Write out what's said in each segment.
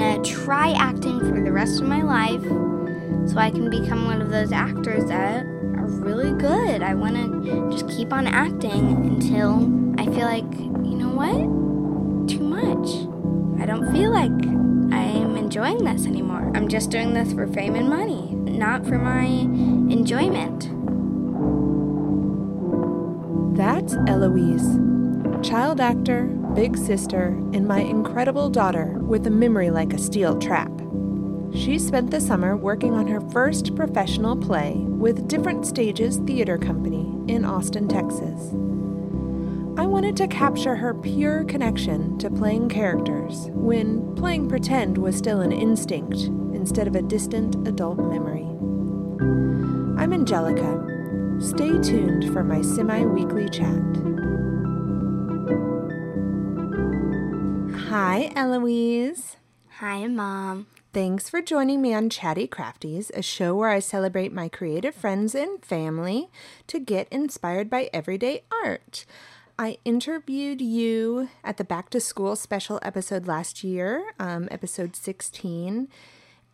to try acting for the rest of my life so I can become one of those actors that are really good. I want to just keep on acting until I feel like, you know what? Too much. I don't feel like I'm enjoying this anymore. I'm just doing this for fame and money, not for my enjoyment. That's Eloise, child actor, big sister, and my incredible daughter with a memory like a steel trap. She spent the summer working on her first professional play with Different Stages Theater Company in Austin, Texas. I wanted to capture her pure connection to playing characters when playing pretend was still an instinct instead of a distant adult memory. I'm Angelica. Stay tuned for my semi weekly chat. Hi, Eloise. Hi, Mom. Thanks for joining me on Chatty Crafties, a show where I celebrate my creative friends and family to get inspired by everyday art. I interviewed you at the Back to School special episode last year, um, episode 16.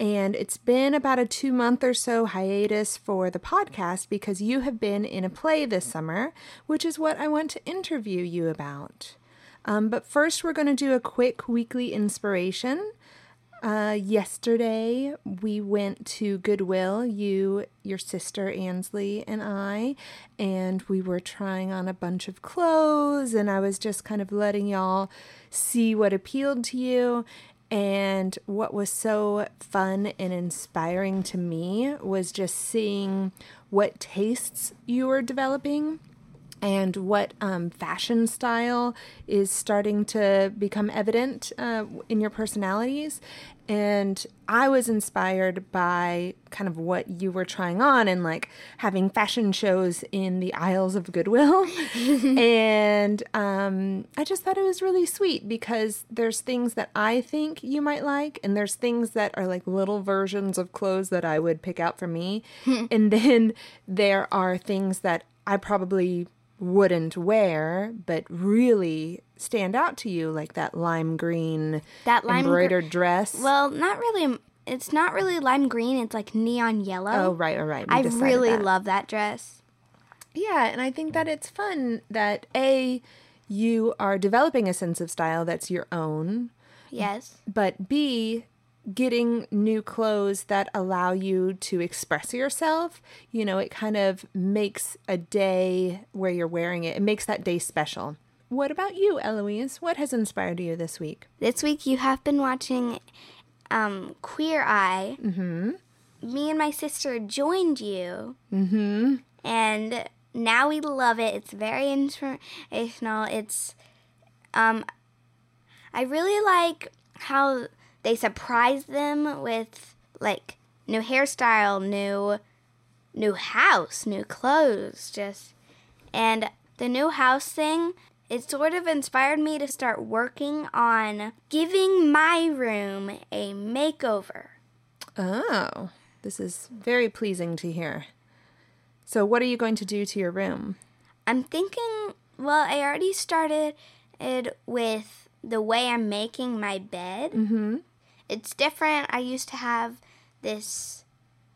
And it's been about a two month or so hiatus for the podcast because you have been in a play this summer, which is what I want to interview you about. Um, but first, we're going to do a quick weekly inspiration. Uh, yesterday, we went to Goodwill, you, your sister Ansley, and I, and we were trying on a bunch of clothes, and I was just kind of letting y'all see what appealed to you. And what was so fun and inspiring to me was just seeing what tastes you were developing and what um, fashion style is starting to become evident uh, in your personalities. And I was inspired by kind of what you were trying on and like having fashion shows in the aisles of Goodwill. and um, I just thought it was really sweet because there's things that I think you might like, and there's things that are like little versions of clothes that I would pick out for me. and then there are things that I probably wouldn't wear, but really stand out to you, like that lime green That lime gr- embroidered dress. Well, not really. It's not really lime green. It's like neon yellow. oh, right, right, right. We I really that. love that dress. Yeah, and I think that it's fun that A, you are developing a sense of style that's your own, Yes. but B, getting new clothes that allow you to express yourself. You know, it kind of makes a day where you're wearing it, it makes that day special. What about you, Eloise? What has inspired you this week? This week you have been watching um, Queer Eye. Mm-hmm. Me and my sister joined you. Mm-hmm. And now we love it. It's very inspirational. It's um I really like how they surprise them with like new hairstyle, new new house, new clothes, just and the new house thing, it sort of inspired me to start working on giving my room a makeover. Oh, this is very pleasing to hear. So, what are you going to do to your room? I'm thinking, well, I already started it with the way I'm making my bed. Mm-hmm. It's different. I used to have this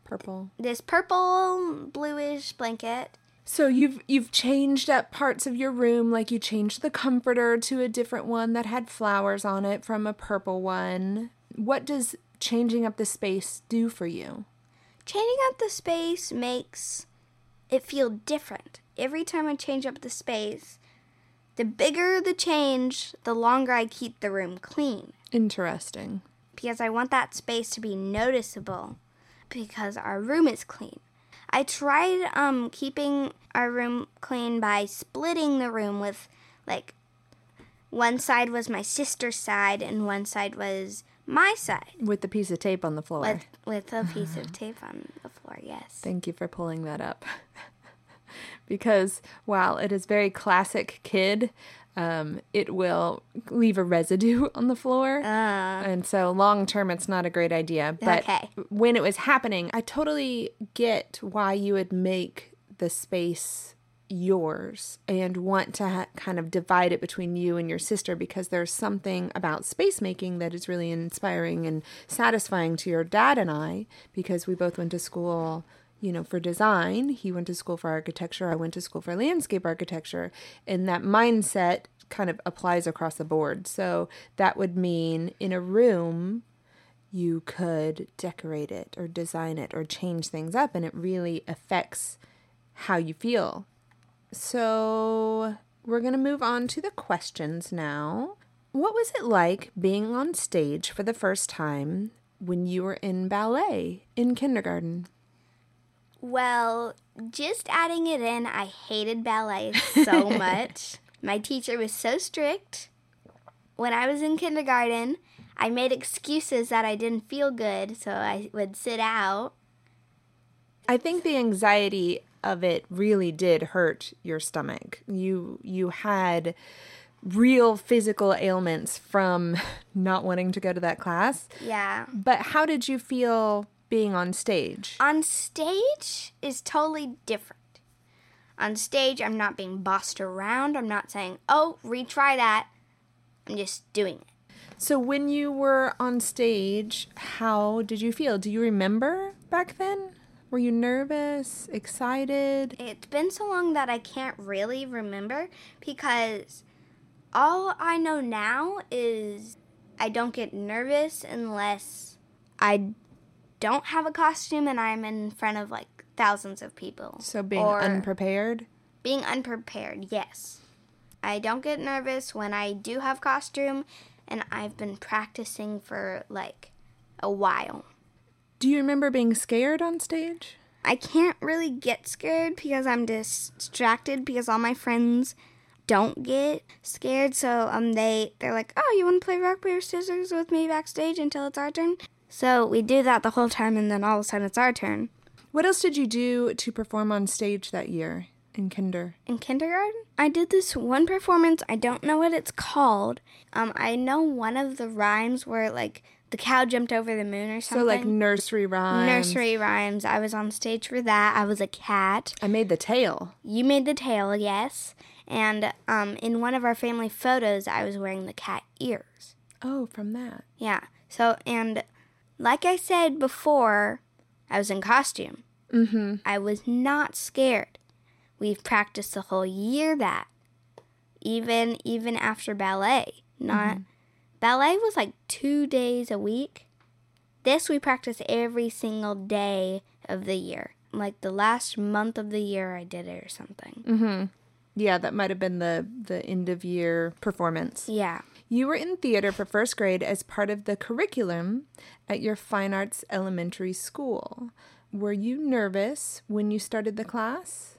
Purple. this purple bluish blanket. So you've you've changed up parts of your room, like you changed the comforter to a different one that had flowers on it from a purple one. What does changing up the space do for you? Changing up the space makes it feel different. Every time I change up the space, the bigger the change, the longer I keep the room clean. Interesting. Because I want that space to be noticeable because our room is clean. I tried um, keeping our room clean by splitting the room with like one side was my sister's side and one side was my side With the piece of tape on the floor. with with a piece of tape on the floor. Yes. Thank you for pulling that up. because while it is very classic kid, um, it will leave a residue on the floor. and so long term, it's not a great idea. But Okay. when it was happening, I totally get why you would make the space yours and want to ha- kind of divide it between you and your sister because there's something about space making that is really inspiring and satisfying to your dad and I because we both went to school you know, for design. He went to school for architecture. I went to school for landscape architecture. And that mindset kind of applies across the board. So that would mean in a room, you could decorate it or design it or change things up, and it really affects how you feel. So we're going to move on to the questions now. What was it like being on stage for the first time when you were in ballet in kindergarten? Well, just adding it in, I hated ballet so much. My teacher was so strict. When I was in kindergarten, I made excuses that I didn't feel good, so I would sit out. I think the anxiety of it really did hurt your stomach. You you had real physical ailments from not wanting to go to that class. Yeah. But how did you feel being on stage? On stage is totally different. On stage, I'm not being bossed around. I'm not saying, oh, retry that. I'm just doing it. So, when you were on stage, how did you feel? Do you remember back then? Were you nervous, excited? It's been so long that I can't really remember because all I know now is I don't get nervous unless I don't have a costume and I'm in front of like thousands of people. So, being unprepared? Being unprepared, yes. I don't get nervous when I do have costume and I've been practicing for like a while. Do you remember being scared on stage? I can't really get scared because I'm distracted because all my friends don't get scared. So um they they're like, "Oh, you want to play rock paper scissors with me backstage until it's our turn?" So we do that the whole time and then all of a sudden it's our turn. What else did you do to perform on stage that year in kinder? In kindergarten? I did this one performance. I don't know what it's called. Um I know one of the rhymes where like the cow jumped over the moon or something. So like nursery rhymes. Nursery rhymes. I was on stage for that. I was a cat. I made the tail. You made the tail, yes. And um, in one of our family photos, I was wearing the cat ears. Oh, from that. Yeah. So and like I said before, I was in costume. Mm-hmm. I was not scared. We've practiced the whole year that. Even even after ballet. Not mm-hmm. ballet was like two days a week. This we practice every single day of the year. Like the last month of the year I did it or something. Mm-hmm. Yeah, that might have been the the end of year performance. Yeah. You were in theater for first grade as part of the curriculum at your fine arts elementary school. Were you nervous when you started the class?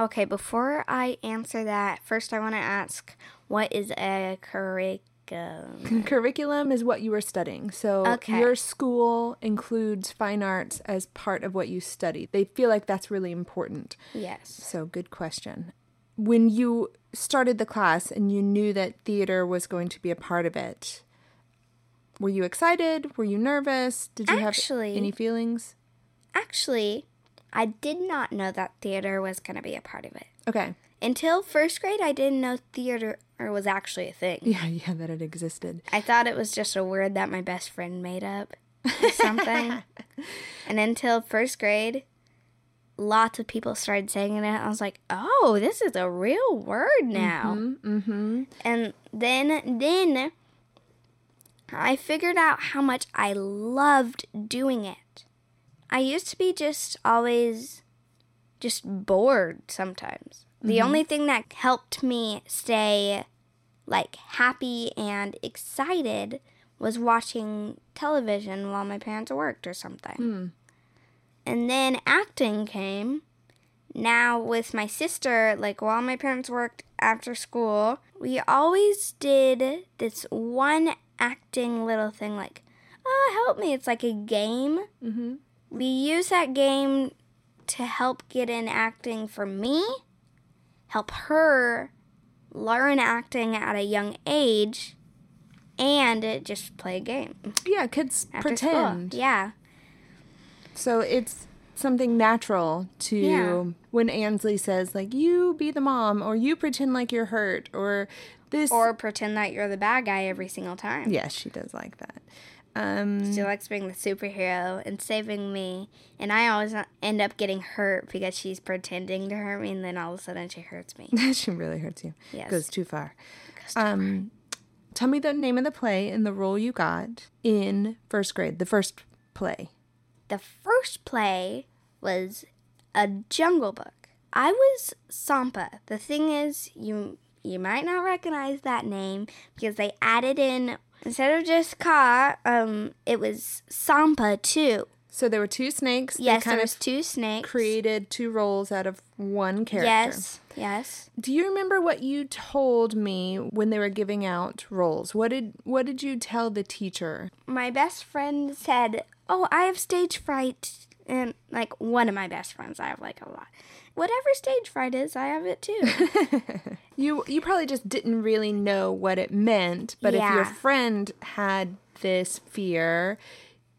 Okay, before I answer that, first I want to ask what is a curriculum? curriculum is what you were studying. So okay. your school includes fine arts as part of what you study. They feel like that's really important. Yes. So good question. When you started the class and you knew that theater was going to be a part of it, were you excited? Were you nervous? Did you actually, have any feelings? Actually, I did not know that theater was going to be a part of it. Okay. Until first grade, I didn't know theater was actually a thing. Yeah, yeah, that it existed. I thought it was just a word that my best friend made up or something. and until first grade, lots of people started saying it. I was like, "Oh, this is a real word now." Mm-hmm, mm-hmm. And then, then I figured out how much I loved doing it. I used to be just always just bored sometimes. Mm-hmm. The only thing that helped me stay like happy and excited was watching television while my parents worked or something. Mm. And then acting came. Now, with my sister, like while my parents worked after school, we always did this one acting little thing like, oh, help me. It's like a game. Mm-hmm. We use that game to help get in acting for me, help her learn acting at a young age, and just play a game. Yeah, kids pretend. School. Yeah. So it's something natural to Yeah. when Ansley says like you be the mom or you pretend like you're hurt or this Or pretend that you're the bad guy every single time. Yes, she does like that. Um She likes being the superhero and saving me, and I always end up getting hurt because she's pretending to hurt me, and then all of a sudden she hurts me. she really hurts you. Yes. Goes too far. Goes too Um tell me the name of the play and the role you got in first grade, the first play. The first play was a Jungle Book. I was Sampa. The thing is, you you might not recognize that name because they added in instead of just Kaa, um, it was Sampa too. So there were two snakes. Yes, kind there of was two snakes. created two roles out of one character. Yes, yes. Do you remember what you told me when they were giving out roles? What did what did you tell the teacher? my best friend said, "Oh, I have stage fright," and like one of my best friends, I have like a lot. Whatever stage fright is, I have it too. You you probably just didn't really know what it meant, but if your friend had this fear,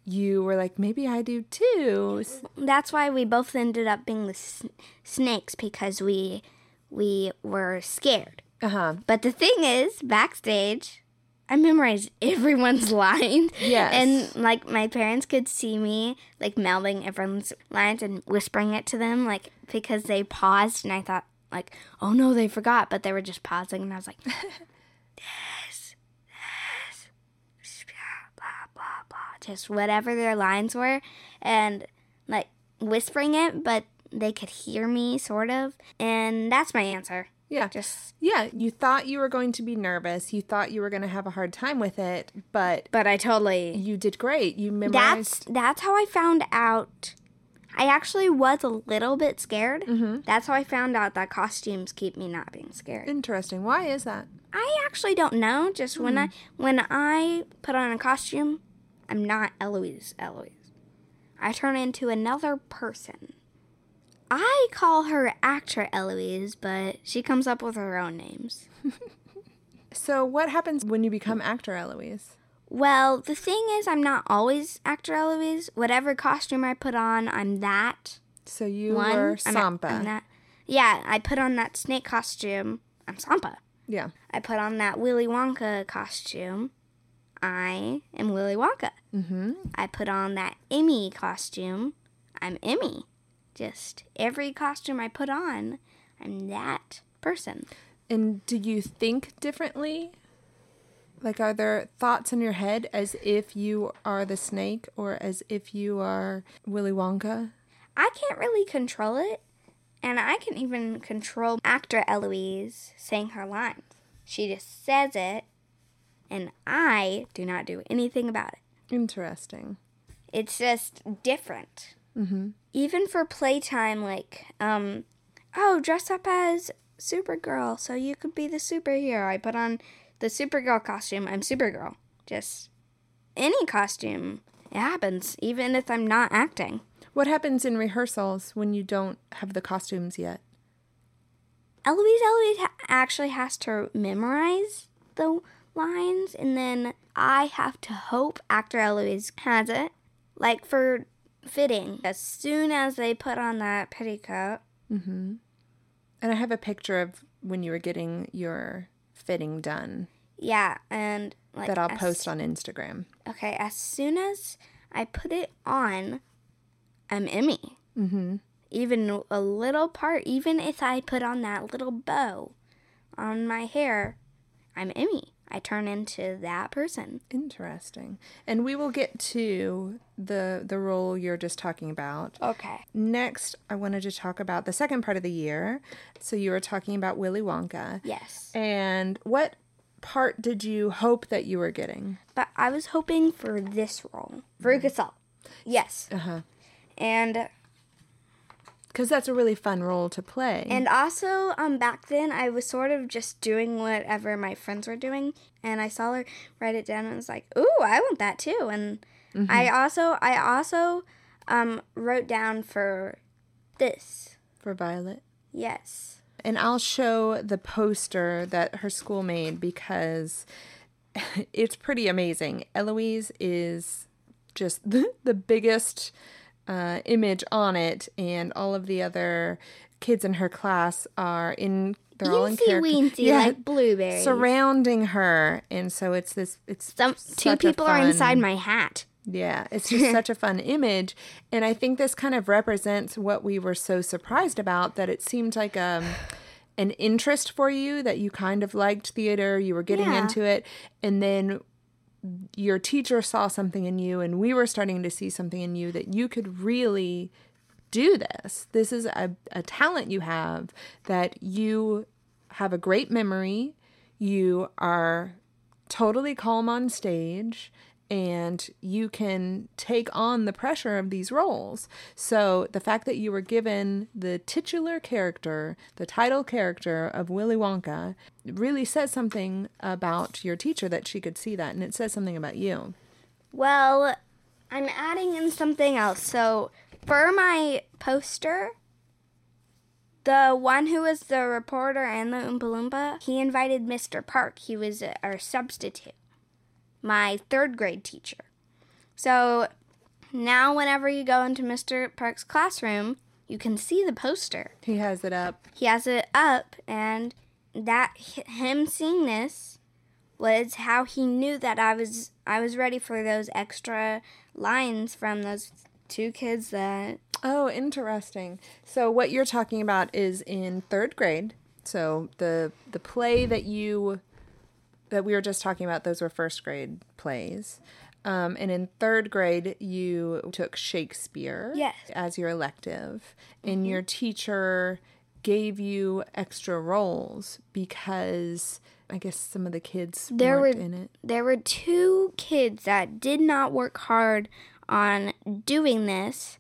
you were like, maybe I do too. That's why we both ended up being the s- snakes because we we were scared. Uh-huh. But the thing is, backstage, I memorized everyone's lines. Yes. And like my parents could see me like mouthing everyone's lines and whispering it to them, like because they paused and I thought like, oh no, they forgot, but they were just pausing and I was like, this, this, blah blah just whatever their lines were, and like whispering it, but they could hear me sort of, and that's my answer. Yeah. Just Yeah, you thought you were going to be nervous. You thought you were going to have a hard time with it, but but I totally you did great. You memorized. that's that's how I found out. I actually was a little bit scared. Mm-hmm. That's how I found out that costumes keep me not being scared. Interesting. Why is that? I actually don't know. Just when I when I put on a costume, I'm not Eloise. Eloise. I turn into another person. I call her actor Eloise, but she comes up with her own names. So, what happens when you become actor, Eloise? Well, the thing is, I'm not always actor Eloise. Whatever costume I put on, I'm that. So you one. were I'm Sampa. not- I'm not- yeah, I put on that snake costume. I'm Sampa. yeah. I put on that Willy Wonka costume. I am Willy Wonka. Mm-hmm. I put on that Emmy costume. I'm Emmy. Just every costume I put on, I'm that person. And do you think differently? Like, are there thoughts in your head as if you are the snake or as if you are Willy Wonka? I can't really control it, and I can even control actor Eloise saying her lines. She just says it, and I do not do anything about it. Interesting. It's just different. Mm-hmm. Even for playtime, like, um, oh, dress up as Supergirl so you could be the superhero. I put on the Supergirl costume. I'm Supergirl. Just any costume. It happens, even if I'm not acting. What happens in rehearsals when you don't have the costumes yet? Eloise Eloise ha- actually has to memorize the lines, and then I have to hope actor Eloise has it. Like for fitting, as soon as they put on that petticoat, And I have a picture of when you were getting your fitting done yeah, and like that I'll as- post on Instagram. Okay, as soon as I put it on, I'm Emmy. Mm-hmm. Even a little part, even if I put on that little bow on my hair, I'm Emmy. I turn into that person. Interesting. And we will get to the the role you're just talking about. Okay. Next, I wanted to talk about the second part of the year. So you were talking about Willy Wonka. Yes. And what part did you hope that you were getting? But I was hoping for this role. Veruca Salt. Yes. Uh-huh. And Cuz that's a really fun role to play. And also, um, back then I was sort of just doing whatever my friends were doing, and I saw her write it down, and was like, "Ooh, I want that too." And I also, I also, um, wrote down for this. for Violet. Yes. And I'll show the poster that her school made because it's pretty amazing. Eloise is just the, the biggest uh, image on it, and all of the other kids in her class are in. They're all in character. weensy, like blueberries. surrounding her, and so it's this. It's Some two a people are inside my hat. yeah, it's just such a fun image. And I think this kind of represents what we were so surprised about that it seemed like um, an interest for you, that you kind of liked theater, you were getting Yeah. into it. And then your teacher saw something in you, and we were starting to see something in you that you could really do this. This is a, a talent you have that you have a great memory. You are totally calm on stage and you can take on the pressure of these roles. So the fact that you were given the titular character, the title character of Willy Wonka, really says something about your teacher that she could see that, and it says something about you. Well, I'm adding in something else. So for my poster, the one who was the reporter and the Oompa Loompa, he invited Mr. Park. He was our substitute, my third grade teacher. So now, whenever you go into Mr. Park's classroom, you can see the poster. He has it up. He has it up, and that him seeing this was how he knew that I was I was ready for those extra lines from those two kids that Oh, interesting. So what you're talking about is in third grade. So the the play that you that we were just talking about, those were first grade plays. Um, and in third grade, you took Shakespeare Yes. as your elective, and your teacher gave you extra roles because I guess some of the kids There weren't were- in it. there were two kids that did not work hard on doing this.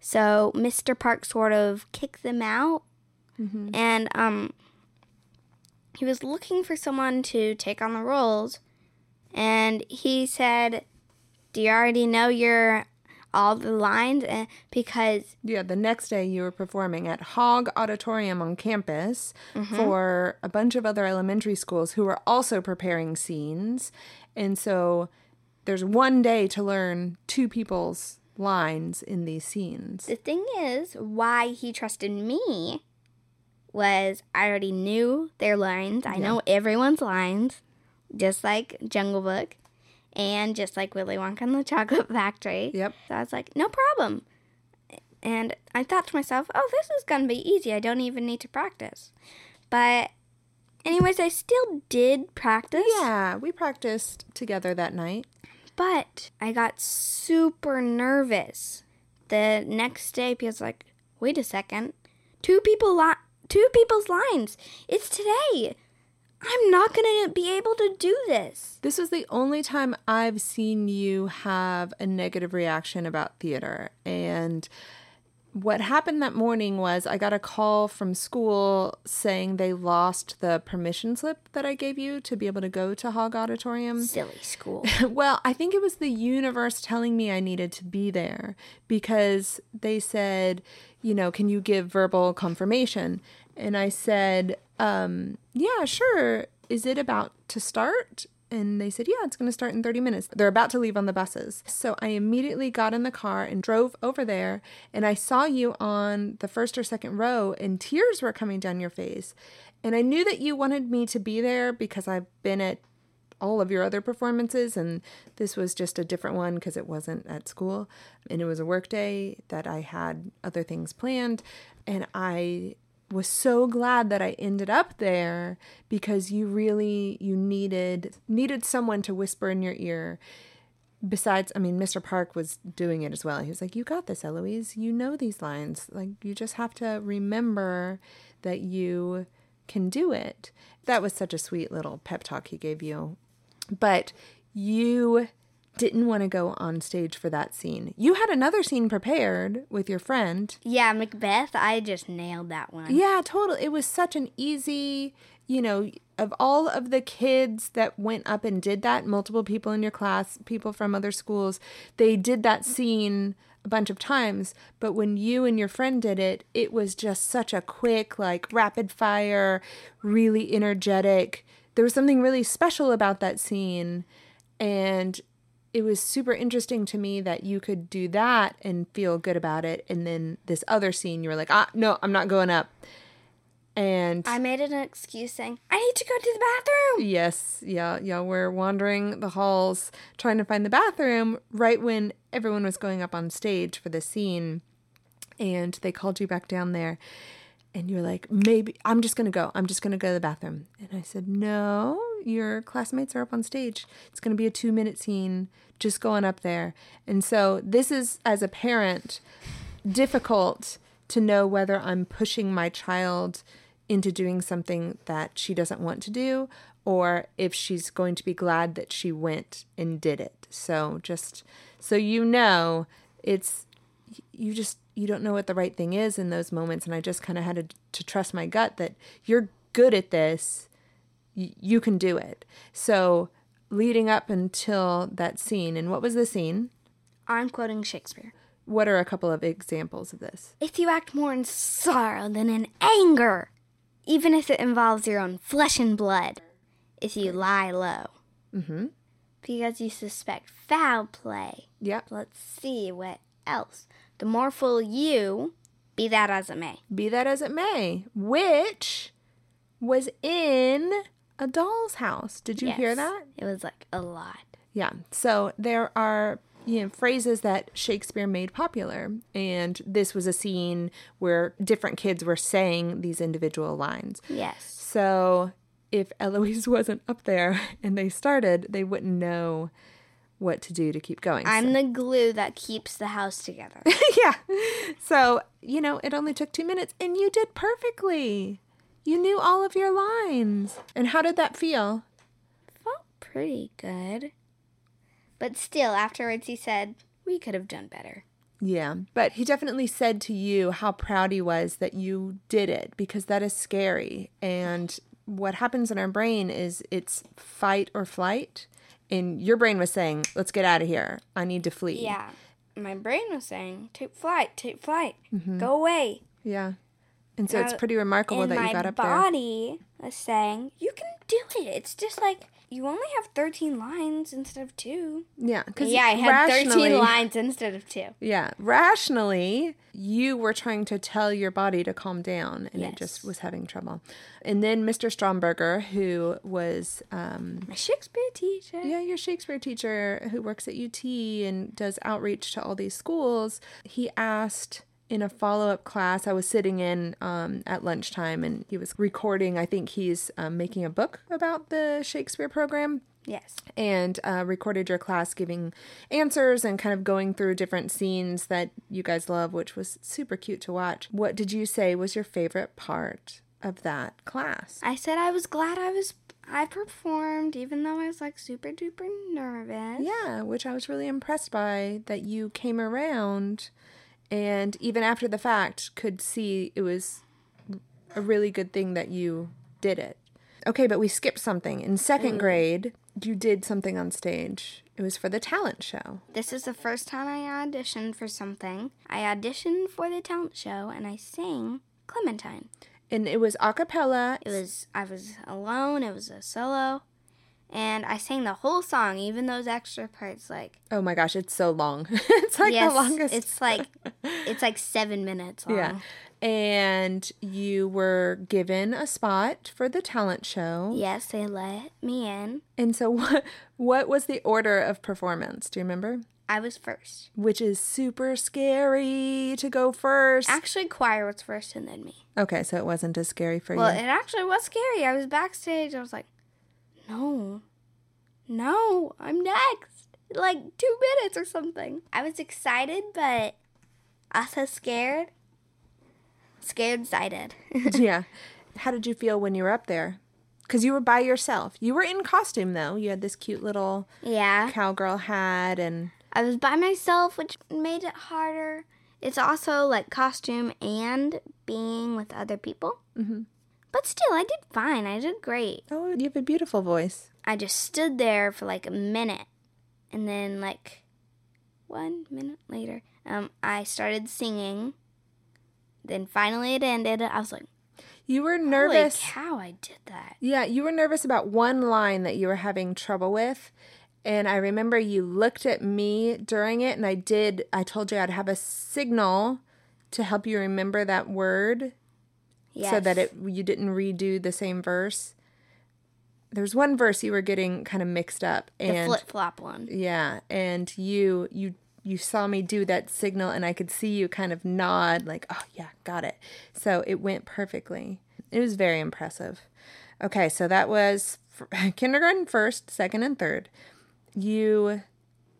So Mr. Park sort of kicked them out. And um he was looking for someone to take on the roles and he said, "Do you already know your all the lines?" And because Yeah, the next day you were performing at Hogg Auditorium on campus mm-hmm. for a bunch of other elementary schools who were also preparing scenes. And so there's one day to learn two people's lines in these scenes. The thing is, why he trusted me was I already knew their lines. I know everyone's lines, just like Jungle Book and just like Willy Wonka and the Chocolate Factory. Yep. So I was like, no problem. And I thought to myself, oh, this is going to be easy. I don't even need to practice. But, anyways, I still did practice. Yeah, we practiced together that night. But I got super nervous the next day because, like, wait a second, two people li- two people's lines. It's today. I'm not gonna be able to do this. This was the only time I've seen you have a negative reaction about theater. And what happened that morning was I got a call from school saying they lost the permission slip that I gave you to be able to go to Hogg Auditorium. Silly school. Well, I think it was the universe telling me I needed to be there because they said, you know, can you give verbal confirmation? And I said, um, yeah, sure. Is it about to start? And they said, yeah, it's going to start in 30 minutes. They're about to leave on the buses. So I immediately got in the car and drove over there. And I saw you on the first or second row, and tears were coming down your face. And I knew that you wanted me to be there because I've been at all of your other performances and this was just a different one because it wasn't at school and it was a work day that I had other things planned and I was so glad that I ended up there because you really you needed needed someone to whisper in your ear besides I mean Mr. Park was doing it as well. He was like, "You got this, Eloise. You know these lines. Like you just have to remember that you can do it." That was such a sweet little pep talk he gave you. But you didn't want to go on stage for that scene. You had another scene prepared with your friend. yeah, Macbeth, I just nailed that one. Yeah, total. It was such an easy, you know, of all of the kids that went up and did that, multiple people in your class, people from other schools, they did that scene a bunch of times. But when you and your friend did it, it was just such a quick, like rapid fire, really energetic. There was something really special about that scene. And it was super interesting to me that you could do that and feel good about it. And then this other scene, you were like, ah, no, I'm not going up. And I made an excuse saying, I need to go to the bathroom. yes, yeah, yeah, we're wandering the halls trying to find the bathroom right when everyone was going up on stage for the scene. And they called you back down there. And you're like, maybe I'm just going to go. I'm just going to go to the bathroom. And I said, no, your classmates are up on stage. It's going to be a two minute scene, just going up there. And so this is, as a parent, difficult to know whether I'm pushing my child into doing something that she doesn't want to do or if she's going to be glad that she went and did it. So just so you know, it's you just you don't know what the right thing is in those moments and I just kind of had to, to trust my gut that you're good at this. Y- you can do it. So leading up until that scene and what was the scene? I'm quoting Shakespeare. What are a couple of examples of this? If you act more in sorrow than in anger, even if it involves your own flesh and blood, if you lie low, Mm-hmm. because you suspect foul play. Yep. Let's see what else. The more full you, be that as it may. Be that as it may, which was in a doll's house. Did you hear that? It was like a lot. Yeah. So there are you know phrases that Shakespeare made popular and this was a scene where different kids were saying these individual lines. Yes. So if Eloise wasn't up there and they started, they wouldn't know what to do to keep going. I'm the glue that keeps the house together. yeah. So, you know, it only took two minutes and you did perfectly. You knew all of your lines. And how did that feel? Felt pretty good. But still, afterwards, he said, we could have done better. Yeah. But he definitely said to you how proud he was that you did it because that is scary. And what happens in our brain is it's fight or flight. And your brain was saying, let's get out of here. I need to flee. Yeah. My brain was saying, take flight, take flight, mm-hmm. go away. Yeah. And so it's pretty remarkable that you got up there. My body was saying, you can do it. It's just like, you only have 13 lines instead of two. Yeah. Because Yeah, I had 13 lines instead of two. Yeah, rationally, you were trying to tell your body to calm down, and it just was having trouble. And then Mr. Stromberger, who was, um, My Shakespeare teacher. yeah, your Shakespeare teacher who works at UT and does outreach to all these schools, he asked in a follow up class. I was sitting in um, at lunchtime, and he was recording. I think he's um, making a book about the Shakespeare program Yes. and uh, recorded your class giving answers and kind of going through different scenes that you guys love, which was super cute to watch. What did you say was your favorite part of that class? I said I was glad I was I performed even though I was like super duper nervous. Yeah, which I was really impressed by that you came around and even after the fact could see it was a really good thing that you did it. Okay, but we skipped something. In second grade, you did something on stage. It was for the talent show. This is the first time I auditioned for something. I auditioned for the talent show and I sang Clementine. And it was a cappella. It was I was alone, it was a solo, and I sang the whole song, even those extra parts like Oh my gosh, it's so long. it's like yes, the longest. it's like it's like seven minutes long. yeah. And you were given a spot for the talent show. Yes, they let me in. And so what what was the order of performance? Do you remember? I was first. Which is super scary to go first. Actually, choir was first and then me. Okay, so it wasn't as scary for Well, you. Well, it actually was scary. I was backstage. I was like, no, no, I'm next. Like two minutes or something. I was excited, but also scared. Scared sighted. yeah. How did you feel when you were up there? Because you were by yourself. You were in costume though. You had this cute little yeah. cowgirl hat and I was by myself, which made it harder. It's also like costume and being with other people. Mhm. But still, I did fine. I did great. oh, you have a beautiful voice. I just stood there for like a minute, and then like one minute later, um, I started singing. Then finally it ended. I was like, You were "Holy nervous. cow! I did that." Yeah, you were nervous about one line that you were having trouble with. And I remember you looked at me during it, and I did, I told you I'd have a signal to help you remember that word Yes. so that it you didn't redo the same verse. There's one verse you were getting kind of mixed up, the and flip flop one. yeah, and you you you saw me do that signal, and I could see you kind of nod, like, "Oh yeah, got it." So it went perfectly. It was very impressive. Okay, so that was f- kindergarten first, second, and third. You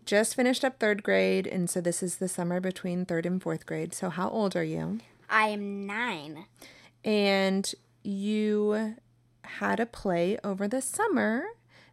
just finished up third grade, and so this is the summer between third and fourth grade. So how old are you? I am nine. And you had a play over the summer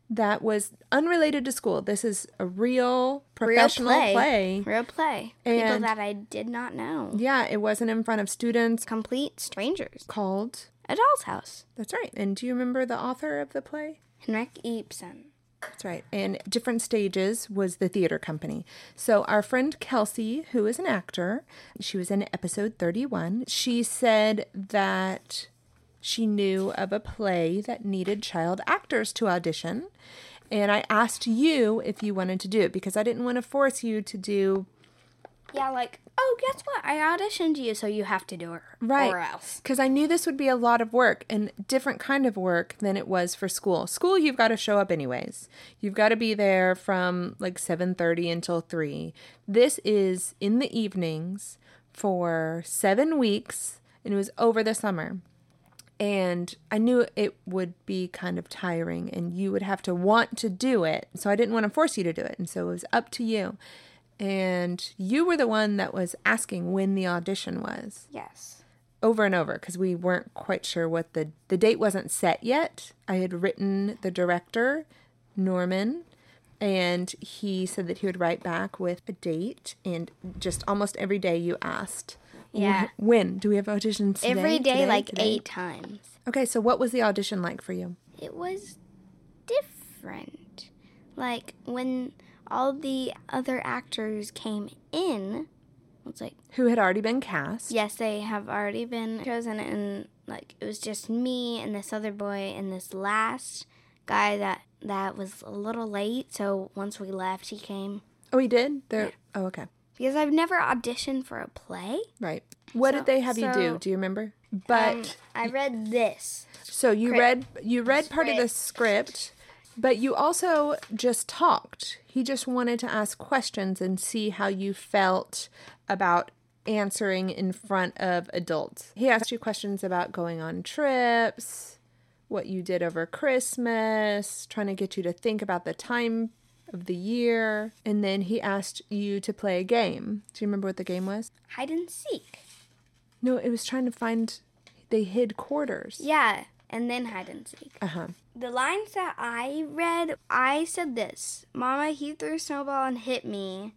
that was unrelated to school. This is a real professional Real play. play. Real play. People that I did not know. Yeah, it wasn't in front of students Complete strangers. called. A doll's house. That's right. And do you remember the author of the play? Henrik Ibsen. That's right. And different stages was the theater company. So our friend Kelsey, who is an actor, she was in episode 31. She said that she knew of a play that needed child actors to audition. And I asked you if you wanted to do it because I didn't want to force you to do Yeah, like, oh, guess what? I auditioned you, so you have to do it. Right. Or else. Because I knew this would be a lot of work and different kind of work than it was for school. School, you've got to show up anyways. You've got to be there from like 7.30 until 3. This is in the evenings for seven weeks, and it was over the summer. And I knew it would be kind of tiring, and you would have to want to do it. So I didn't want to force you to do it. And so it was up to you. And you were the one that was asking when the audition was Yes. over and over because we weren't quite sure what the the date wasn't set yet. I had written the director, Norman, and he said that he would write back with a date. And just almost every day you asked, Yeah. When do we have auditions today? Every day, Today? like Today?" eight times. Okay, so what was the audition like for you? It was different. Like, when all the other actors came in, it's like, Who had already been cast? yes, they have already been chosen, and like, it was just me and this other boy and this last guy that that was a little late. So once we left, he came Oh, he did. There. Oh, okay. because I've never auditioned for a play. Right. What So- did they have you do? Do you remember? But Um, I read this. So you Script. read you read part of the script, but you also just talked. He just wanted to ask questions and see how you felt about answering in front of adults. He asked you questions about going on trips, what you did over Christmas, trying to get you to think about the time of the year, and then he asked you to play a game. Do you remember what the game was? Hide and seek. No, it was trying to find they hid quarters. Yeah, and then hide and seek. Uh-huh. The lines that I read, I said this Mama, he threw a snowball and hit me.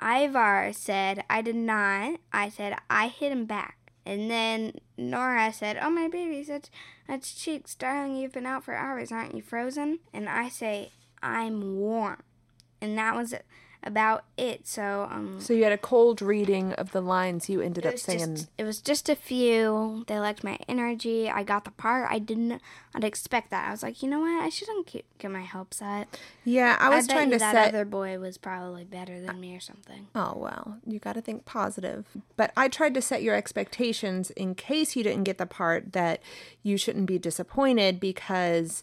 Ivar said, I did not. I said, I hit him back. And then Nora said, Oh, my baby, such, such cheeks. Darling, you've been out for hours. Aren't you frozen? And I say, I'm warm. And that was about it. So, um, So you had a cold reading of the lines you ended up singing. just it was just a few. They liked my energy. I got the part. I didn't. I'd expect that. I was like, you know what? I shouldn't keep, get my hopes up. yeah, I was bet trying to that set. other boy was probably better than me or something. Oh well, you got to think positive. But I tried to set your expectations in case you didn't get the part that you shouldn't be disappointed because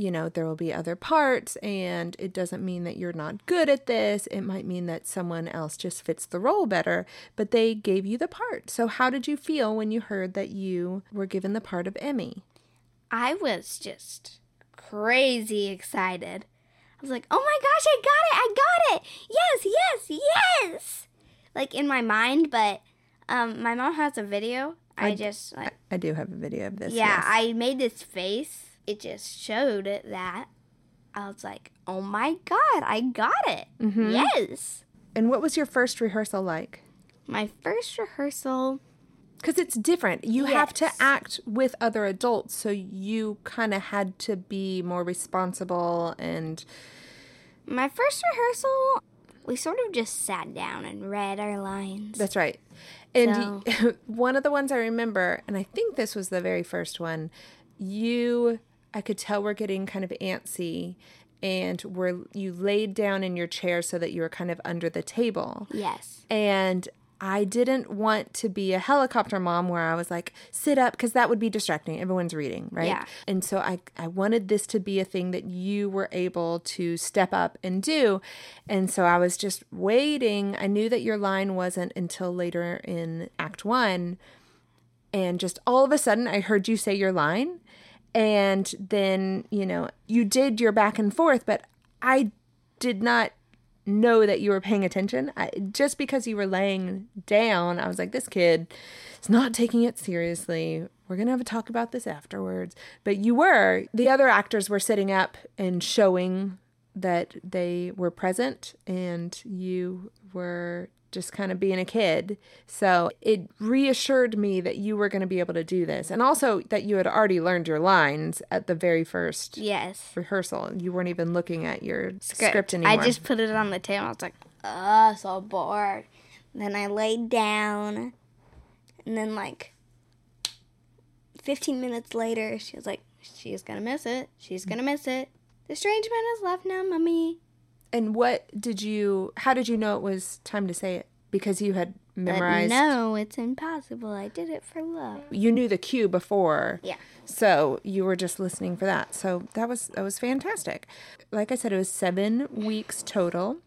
you know there will be other parts and it doesn't mean that you're not good at this. It might mean that someone else just fits the role better, but they gave you the part. So how did you feel when you heard that you were given the part of Emmy? I was just crazy excited. I was like, oh my gosh, I got it! I got it! Yes, yes, yes! Like in my mind, but um, my mom has a video. I, I- just like I do have a video of this. yeah, yes. I made this face. It just showed that I was like, oh my god, I got it! Mm-hmm. Yes. And what was your first rehearsal like? My first rehearsal. Because it's different. You have to act with other adults, so you kind of had to be more responsible and My first rehearsal, we sort of just sat down and read our lines. that's right. And y- one of the ones I remember, and I think this was the very first one, you I could tell we're getting kind of antsy and were you laid down in your chair so that you were kind of under the table. Yes. And I didn't want to be a helicopter mom where I was like, sit up, because that would be distracting. Everyone's reading, right? Yeah. And so I, I wanted this to be a thing that you were able to step up and do. And so I was just waiting. I knew that your line wasn't until later in Act One. And just all of a sudden, I heard you say your line. And then, you know, you did your back and forth, but I did not know that you were paying attention. I, just because you were laying down, I was like, this kid is not taking it seriously. We're going to have a talk about this afterwards. But you were. The other actors were sitting up and showing that they were present, and you were just kind of being a kid. So it reassured me that you were going to be able to do this. And also that you had already learned your lines at the very first Yes. rehearsal. You weren't even looking at your script, anymore. I just put it on the table. I was like, oh, so bored. Then I laid down, and then like 15 minutes later, she was like, she's gonna miss it. She's gonna miss it. The strange man has left now, mummy. And what did you? How did you know it was time to say it? Because you had But memorized. no, it's impossible. I did it for love. You knew the cue before. Yeah. So you were just listening for that. So that was that was fantastic. Like I said, it was seven weeks total,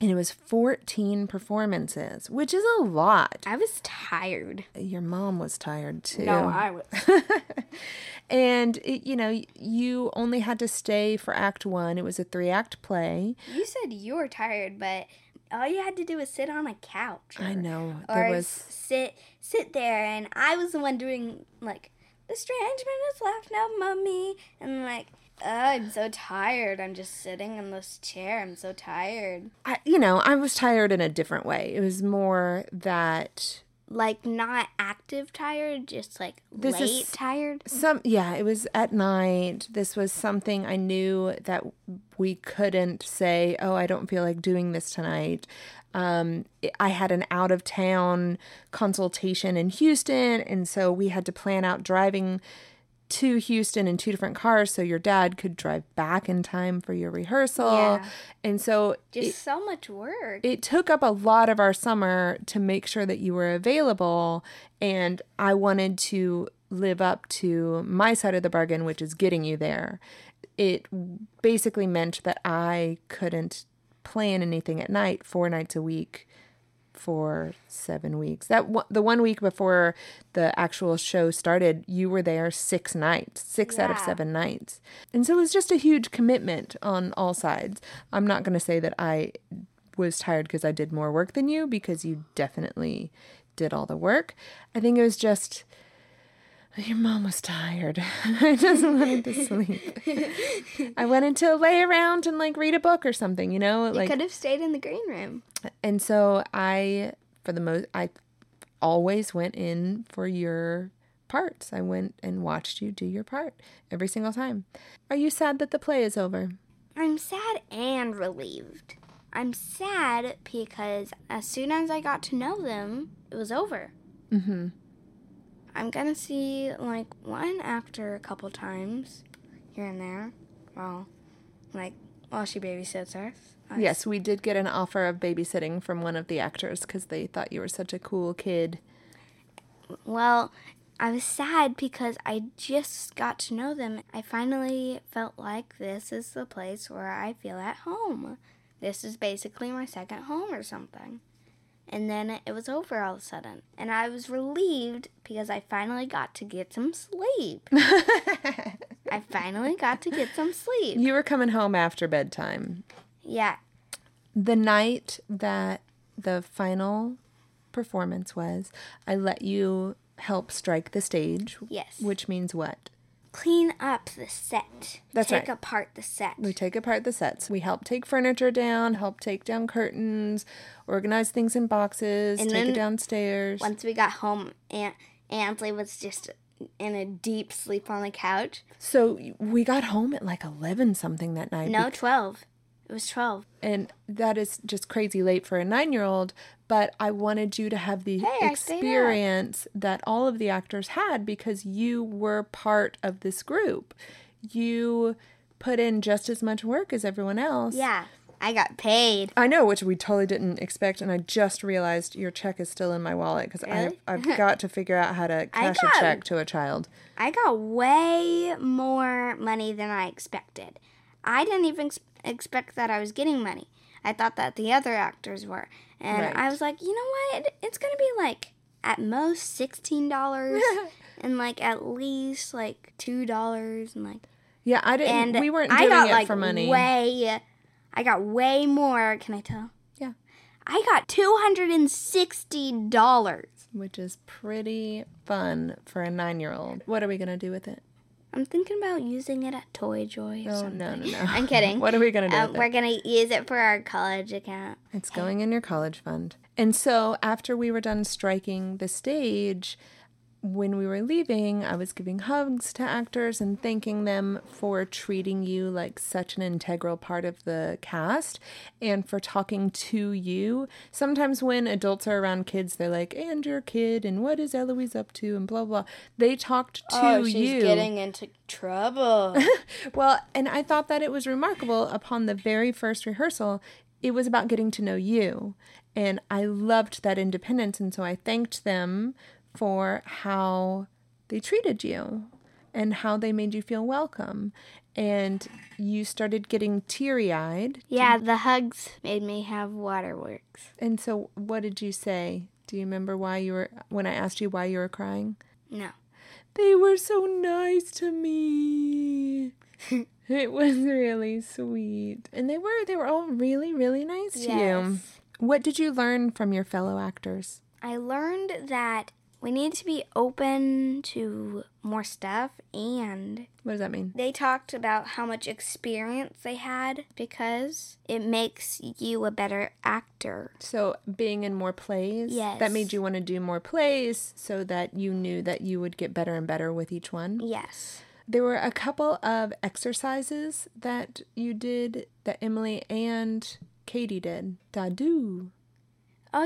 and it was fourteen performances, which is a lot. I was tired. Your mom was tired too. No, I was. and it, you know, you only had to stay for Act One. It was a three act play. you said you were tired, but all you had to do was sit on a couch. I know or there s- was. sit sit there and I was the one doing like the strange man has left now, mummy and like oh, I'm so tired. I'm just sitting in this chair. I'm so tired. I, you know, I was tired in a different way. It was more that Like not active tired, just like This late is- tired. some yeah it was at night this was something i knew that we couldn't say oh i don't feel like doing this tonight um, i had an out of town consultation in houston and so we had to plan out driving to houston in two different cars so your dad could drive back in time for your rehearsal Yeah. and so Just so much work. it took up a lot of our summer to make sure that you were available and i wanted to live up to my side of the bargain which is getting you there it basically meant that i couldn't plan anything at night four nights a week for seven weeks. That one- the one week before the actual show started you were there six nights six out of seven nights. And so it was just a huge commitment on all sides. I'm not going to say that i was tired because i did more work than you because you definitely did all the work. I think it was just your mom was tired. I just wanted to sleep. I wanted to lay around and like read a book or something, you know? You Like could have stayed in the green room. and so I, for the most, I always went in for your parts. I went and watched you do your part every single time. Are you sad that the play is over? I'm sad and relieved. I'm sad because as soon as I got to know them, it was over. Mm-hmm. I'm gonna see like one actor a couple times here and there. Well, like while she babysits us. us. Yes, we did get an offer of babysitting from one of the actors because they thought you were such a cool kid. Well, I was sad because I just got to know them. I finally felt like this is the place where I feel at home. This is basically my second home or something. And then it was over all of a sudden. And I was relieved because I finally got to get some sleep. I finally got to get some sleep. You were coming home after bedtime. Yeah. The night that the final performance was, I let you help strike the stage. Yes. Which means what? Clean up the set. That's Take right. apart the set. We take apart the sets. We help take furniture down, help take down curtains, organize things in boxes, And take it downstairs. Once we got home, Aunt Ansley was just in a deep sleep on the couch. So we got home at like 11 something that night. No, 12. It was 12. and that is just crazy late for a nine year old but i wanted you to have the Hey, I stayed up. experience that all of the actors had because you were part of this group you put in just as much work as everyone else. Yeah, I got paid. I know, which we totally didn't expect, and I just realized your check is still in my wallet because Really? I've, I've got to figure out how to cash got- a check to a child. I got way more money than I expected. I didn't even ex- expect that I was getting money. I thought that the other actors were. And Right. I was like, you know what? It's going to be like at most $16 and like at least like $2 and like Yeah, I didn't. and we weren't I doing got it like for money. way I got way more, can I tell? Yeah. I got $260. which is pretty fun for a nine-year-old. What are we gonna do with it? I'm thinking about using it at Toy Joy or Oh something. no, no, no! I'm kidding. what are we gonna do uh, with we're it? gonna use it for our college account. It's going in your college fund. And so after we were done striking the stage, when we were leaving, I was giving hugs to actors and thanking them for treating you like such an integral part of the cast and for talking to you. Sometimes when adults are around kids, they're like, and your kid, and what is Eloise up to, and blah, blah. They talked oh, to you. And she's getting into trouble. Well, and I thought that it was remarkable upon the very first rehearsal, it was about getting to know you. And I loved that independence. And so I thanked them for how they treated you and how they made you feel welcome. And you started getting teary eyed. yeah, the hugs made me have waterworks. And so, what did you say? Do you remember why you were, when I asked you why you were crying? No. They were so nice to me. it was really sweet. And they were they were all really really nice to you. Yes. What did you learn from your fellow actors? I learned that we need to be open to more stuff and What does that mean? they talked about how much experience they had because it makes you a better actor. So, being in more plays, Yes. that made you want to do more plays so that you knew that you would get better and better with each one. Yes. There were a couple of exercises that you did that Emily and Katie did. Dadu. Oh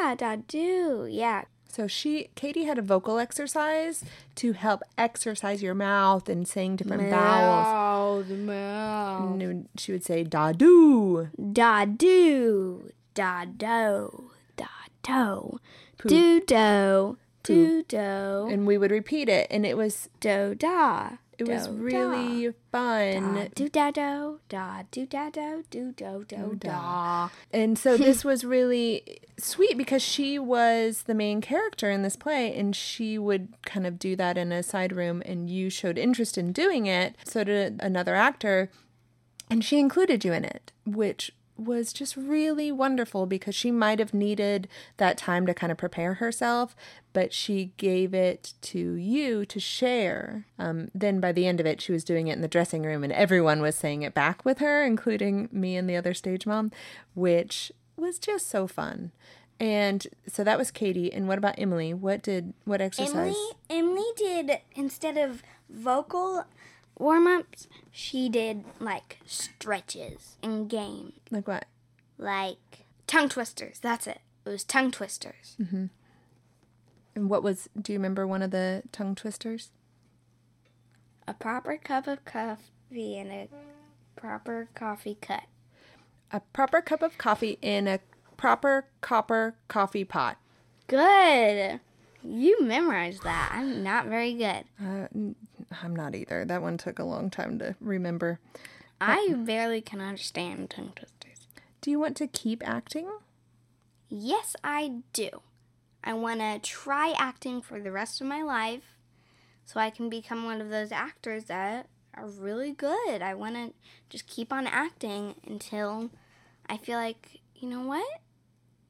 yeah, Dadu. Yeah. So she Katie had a vocal exercise to help exercise your mouth and saying different vowels. the mouth. And she would say da-do. Da-do. Da-do. Da-do. Do-do. Do-do. And we would repeat it and it was Do-da. It was really fun. Do da do da do da do do do do da. And so this was really sweet because she was the main character in this play and she would kind of do that in a side room and you showed interest in doing it. So did another actor and she included you in it, which was just really wonderful because she might have needed that time to kind of prepare herself, but she gave it to you to share. Um, then by the end of it, she was doing it in the dressing room, and everyone was saying it back with her, including me and the other stage mom, which was just so fun. And so that was Katie. And what about Emily? What did what exercise? Emily Emily did instead of vocal warm ups, she did like stretches and games. Like what? Like tongue twisters. That's it. It was tongue twisters. And what was? Do you remember one of the tongue twisters? A proper cup of coffee and a proper coffee cut. A proper cup of coffee in a proper copper coffee pot. Good. You memorized that. I'm not very good. Uh, I'm not either. That one took a long time to remember. I barely can understand tongue twisters. Do you want to keep acting? Yes, I do. I want to try acting for the rest of my life so I can become one of those actors that are really good. I want to just keep on acting until I feel like, you know what?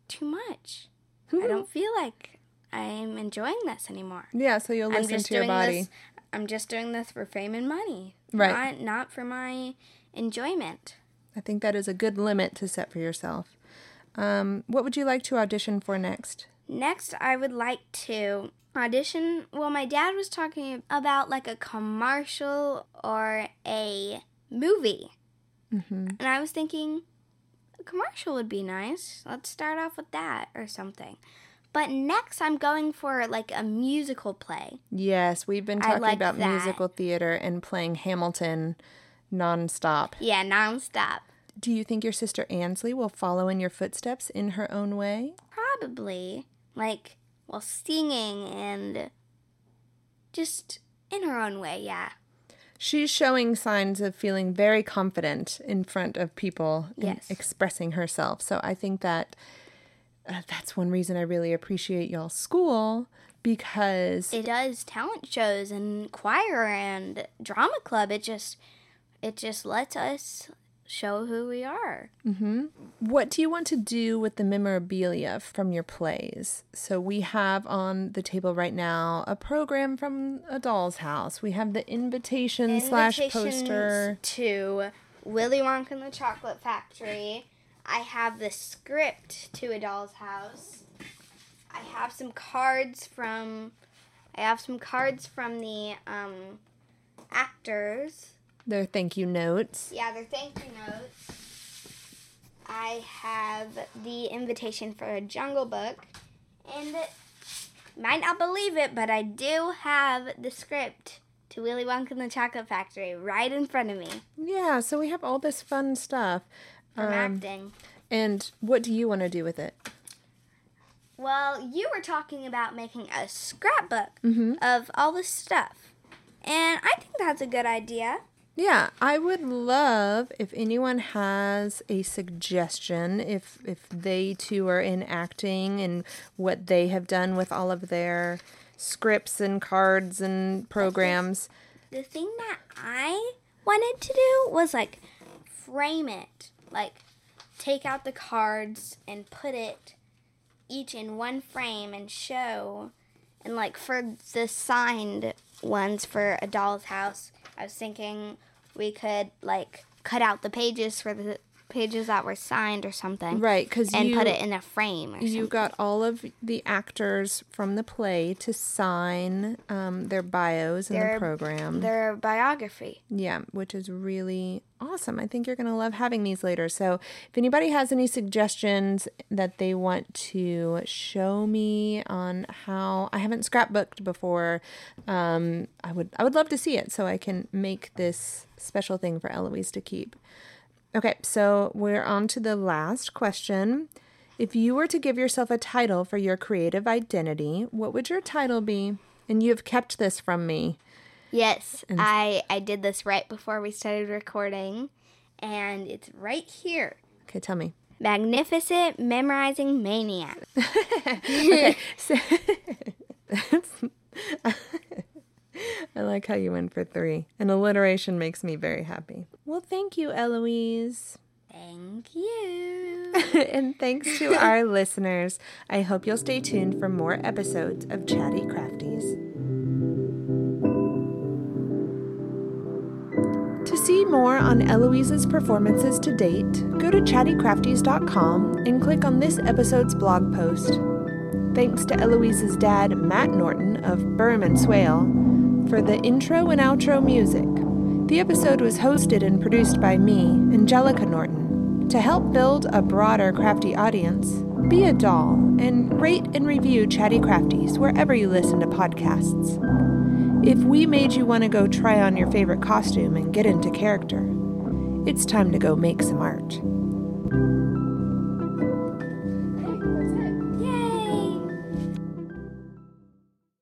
Too much. I don't feel like I'm enjoying this anymore. Yeah, so you'll listen to your body. this. I'm just doing this for fame and money. Right. Not, not for my enjoyment. I think that is a good limit to set for yourself. Um, what would you like to audition for next? Next, I would like to audition. Well, my dad was talking about like a commercial or a movie. Mm-hmm. And I was thinking, a commercial would be nice. Let's start off with that or something. But next, I'm going for like a musical play. Yes, we've been talking like about that. musical theater and playing Hamilton nonstop. Yeah, nonstop. Do you think your sister Ansley will follow in your footsteps in her own way? Probably. Like, while singing and just in her own way, yeah. She's showing signs of feeling very confident in front of people and Yes. expressing herself. So I think that uh, that's one reason I really appreciate y'all's school because It does talent shows and choir and drama club. It just it just lets us show who we are. What do you want to do with the memorabilia from your plays? So we have on the table right now a program from a doll's house. We have the invitation slash poster. to Willy Wonka and the Chocolate Factory. I have the script to A Doll's House. I have some cards from I have some cards from the um, actors. Their thank you notes. Yeah, their thank you notes. I have the invitation for a Jungle Book, and might not believe it, but I do have the script to Willy Wonka and the Chocolate Factory right in front of me Yeah, so we have all this fun stuff. From Um, acting. and what do you want to do with it? Well, you were talking about making a scrapbook Mm-hmm. of all this stuff, and I think that's a good idea. Yeah, I would love if anyone has a suggestion if if they too are in acting and what they have done with all of their scripts and cards and programs. the thing that I wanted to do was like frame it, like take out the cards and put it each in one frame and show. And like for the signed ones for a doll's house, I was thinking we could like cut out the pages for the pages that were signed or something, Right, cuz and you put it in a frame or something. you got all of the actors from the play to sign um, their bios in Their- the program. Their biography. Yeah, which is really awesome. I think you're going to love having these later. So, if anybody has any suggestions that they want to show me on how I haven't scrapbooked before, um, I would I would love to see it so I can make this special thing for Eloise to keep. Okay, so we're on to the last question. If you were to give yourself a title for your creative identity, what would your title be? And you have kept this from me. Yes, I I did this right before we started recording, and it's right here. Okay, tell me. Magnificent memorizing maniac. I like how you went for three. And alliteration makes me very happy. Well, thank you, Eloise. Thank you. and thanks to our listeners. I hope you'll stay tuned for more episodes of Chatty Crafties. To see more on Eloise's performances to date, go to chattycrafties.com and click on this episode's blog post. Thanks to Eloise's dad, Matt Norton of Berman Swale, for the intro and outro music. The episode was hosted and produced by me, Angelica Norton. To help build a broader crafty audience, be a doll and rate and review Chatty Crafties wherever you listen to podcasts. If we made you want to go try on your favorite costume and get into character, it's time to go make some art.